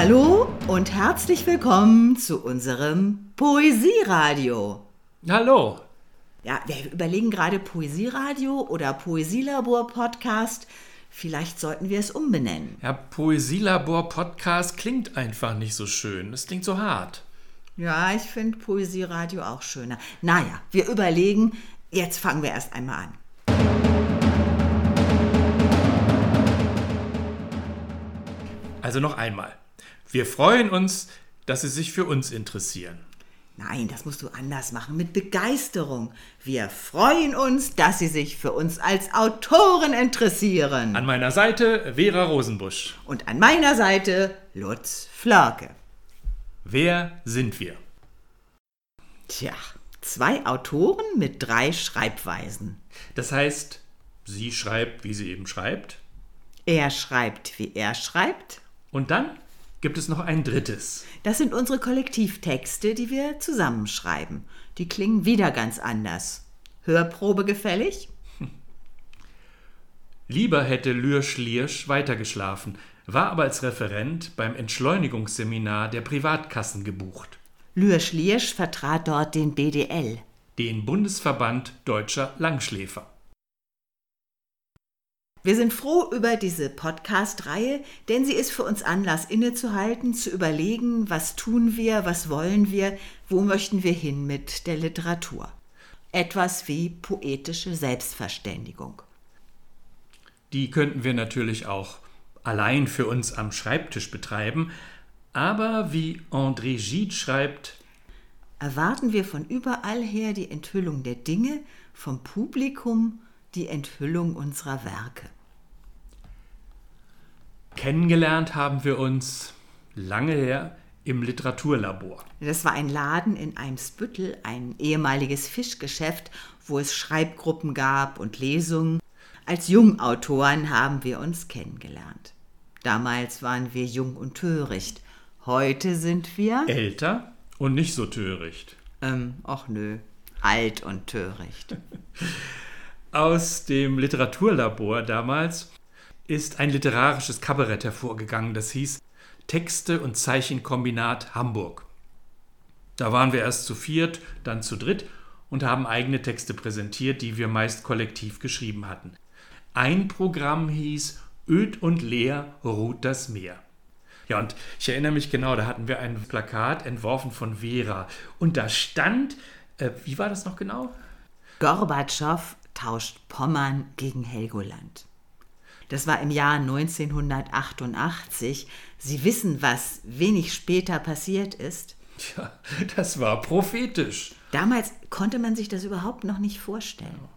Hallo und herzlich willkommen zu unserem Poesieradio. Hallo. Ja, wir überlegen gerade Poesieradio oder Poesielabor-Podcast. Vielleicht sollten wir es umbenennen. Ja, Poesielabor-Podcast klingt einfach nicht so schön. Es klingt so hart. Ja, ich finde Poesieradio auch schöner. Naja, wir überlegen, jetzt fangen wir erst einmal an. Also noch einmal. Wir freuen uns, dass Sie sich für uns interessieren. Nein, das musst du anders machen, mit Begeisterung. Wir freuen uns, dass Sie sich für uns als Autoren interessieren. An meiner Seite Vera Rosenbusch. Und an meiner Seite Lutz Flörke. Wer sind wir? Tja, zwei Autoren mit drei Schreibweisen. Das heißt, sie schreibt, wie sie eben schreibt. Er schreibt, wie er schreibt. Und dann gibt es noch ein drittes. Das sind unsere Kollektivtexte, die wir zusammenschreiben. Die klingen wieder ganz anders. Hörprobe gefällig? Lieber hätte Lürsch Liersch weitergeschlafen, war aber als Referent beim Entschleunigungsseminar der Privatkassen gebucht. Lürsch Liersch vertrat dort den BDL. Den Bundesverband Deutscher Langschläfer. Wir sind froh über diese Podcast-Reihe, denn sie ist für uns Anlass innezuhalten, zu überlegen, was tun wir, was wollen wir, wo möchten wir hin mit der Literatur. Etwas wie poetische Selbstverständigung. Die könnten wir natürlich auch allein für uns am Schreibtisch betreiben, aber wie André Gide schreibt, erwarten wir von überall her die Enthüllung der Dinge, vom Publikum die Enthüllung unserer Werke. Kennengelernt haben wir uns lange her im Literaturlabor. Das war ein Laden in Eimsbüttel, ein ehemaliges Fischgeschäft, wo es Schreibgruppen gab und Lesungen. Als Jungautoren haben wir uns kennengelernt. Damals waren wir jung und töricht. Heute sind wir. Älter und nicht so töricht. Ähm, ach nö, alt und töricht. Aus dem Literaturlabor damals ist ein literarisches Kabarett hervorgegangen, das hieß Texte und Zeichenkombinat Hamburg. Da waren wir erst zu viert, dann zu dritt und haben eigene Texte präsentiert, die wir meist kollektiv geschrieben hatten. Ein Programm hieß Öd und leer ruht das Meer. Ja, und ich erinnere mich genau, da hatten wir ein Plakat entworfen von Vera. Und da stand, äh, wie war das noch genau? Gorbatschow tauscht Pommern gegen Helgoland. Das war im Jahr 1988. Sie wissen, was wenig später passiert ist. Tja, das war prophetisch. Damals konnte man sich das überhaupt noch nicht vorstellen.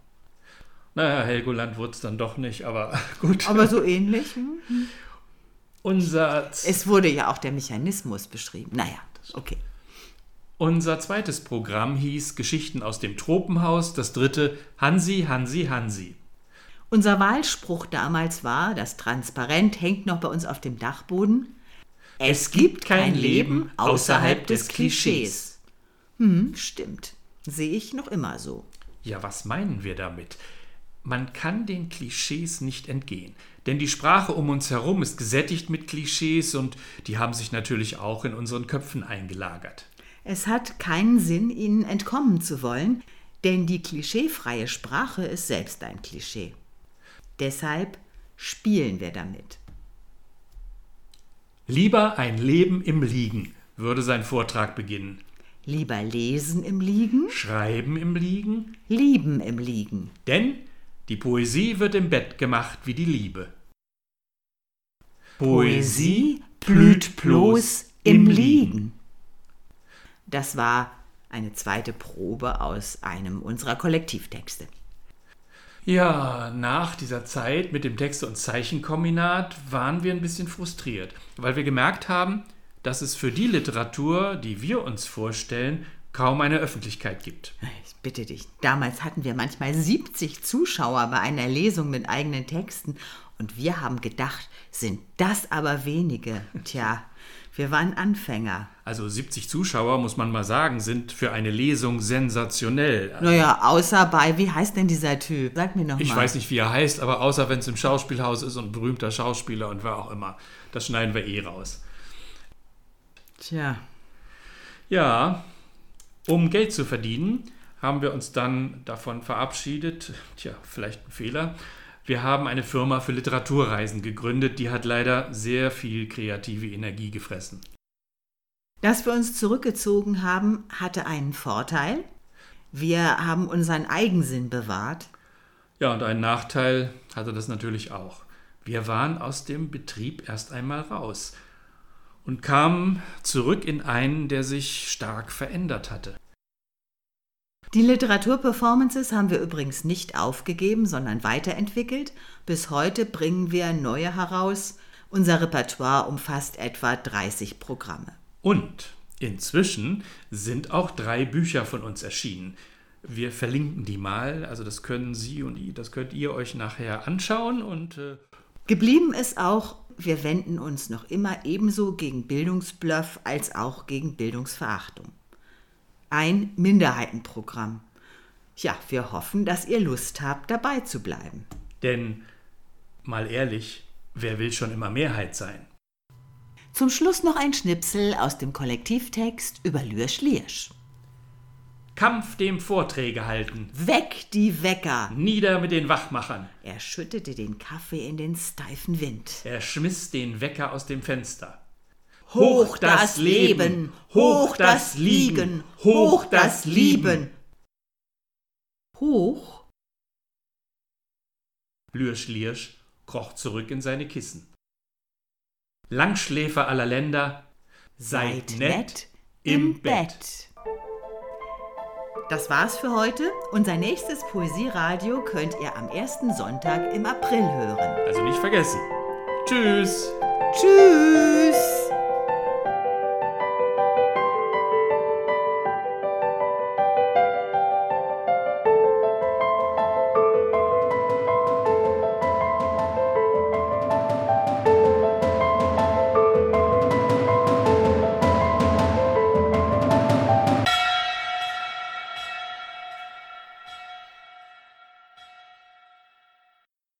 Naja, Helgoland wurde es dann doch nicht, aber gut. Aber so ähnlich. Hm? Unser es wurde ja auch der Mechanismus beschrieben. Naja, okay. Unser zweites Programm hieß Geschichten aus dem Tropenhaus, das dritte Hansi, Hansi, Hansi. Unser Wahlspruch damals war, das Transparent hängt noch bei uns auf dem Dachboden. Es gibt kein Leben außerhalb des Klischees. Hm, stimmt. Sehe ich noch immer so. Ja, was meinen wir damit? Man kann den Klischees nicht entgehen. Denn die Sprache um uns herum ist gesättigt mit Klischees und die haben sich natürlich auch in unseren Köpfen eingelagert. Es hat keinen Sinn, ihnen entkommen zu wollen, denn die klischeefreie Sprache ist selbst ein Klischee. Deshalb spielen wir damit. Lieber ein Leben im Liegen, würde sein Vortrag beginnen. Lieber lesen im Liegen, schreiben im Liegen, lieben im Liegen. Denn die Poesie wird im Bett gemacht wie die Liebe. Poesie blüht bloß im Liegen. Das war eine zweite Probe aus einem unserer Kollektivtexte. Ja, nach dieser Zeit mit dem Texte- und Zeichenkombinat waren wir ein bisschen frustriert, weil wir gemerkt haben, dass es für die Literatur, die wir uns vorstellen, kaum eine Öffentlichkeit gibt. Ich bitte dich, damals hatten wir manchmal 70 Zuschauer bei einer Lesung mit eigenen Texten und wir haben gedacht, sind das aber wenige. Tja, wir waren Anfänger. Also 70 Zuschauer, muss man mal sagen, sind für eine Lesung sensationell. Naja, außer bei, wie heißt denn dieser Typ? Sag mir noch ich mal. Ich weiß nicht, wie er heißt, aber außer wenn es im Schauspielhaus ist und ein berühmter Schauspieler und wer auch immer. Das schneiden wir eh raus. Tja. Ja, um Geld zu verdienen, haben wir uns dann davon verabschiedet. Tja, vielleicht ein Fehler. Wir haben eine Firma für Literaturreisen gegründet, die hat leider sehr viel kreative Energie gefressen. Dass wir uns zurückgezogen haben, hatte einen Vorteil. Wir haben unseren Eigensinn bewahrt. Ja, und einen Nachteil hatte das natürlich auch. Wir waren aus dem Betrieb erst einmal raus und kamen zurück in einen, der sich stark verändert hatte. Die Literaturperformances haben wir übrigens nicht aufgegeben, sondern weiterentwickelt. Bis heute bringen wir neue heraus. Unser Repertoire umfasst etwa 30 Programme. Und inzwischen sind auch drei Bücher von uns erschienen. Wir verlinken die mal, also das können Sie und ihr, das könnt ihr euch nachher anschauen und äh Geblieben ist auch, wir wenden uns noch immer ebenso gegen Bildungsbluff als auch gegen Bildungsverachtung. Ein Minderheitenprogramm. Ja, wir hoffen, dass ihr Lust habt, dabei zu bleiben. Denn, mal ehrlich, wer will schon immer Mehrheit sein? Zum Schluss noch ein Schnipsel aus dem Kollektivtext über Lürsch Liersch. Kampf dem Vorträge halten. Weg die Wecker! Nieder mit den Wachmachern. Er schüttete den Kaffee in den steifen Wind. Er schmiss den Wecker aus dem Fenster. Hoch das Leben, hoch das Liegen, hoch das Lieben. Hoch? Lürsch Liersch kroch zurück in seine Kissen. Langschläfer aller Länder, seid nett im Bett. Das war's für heute. Unser nächstes Poesieradio könnt ihr am ersten Sonntag im April hören. Also nicht vergessen. Tschüss. Tschüss.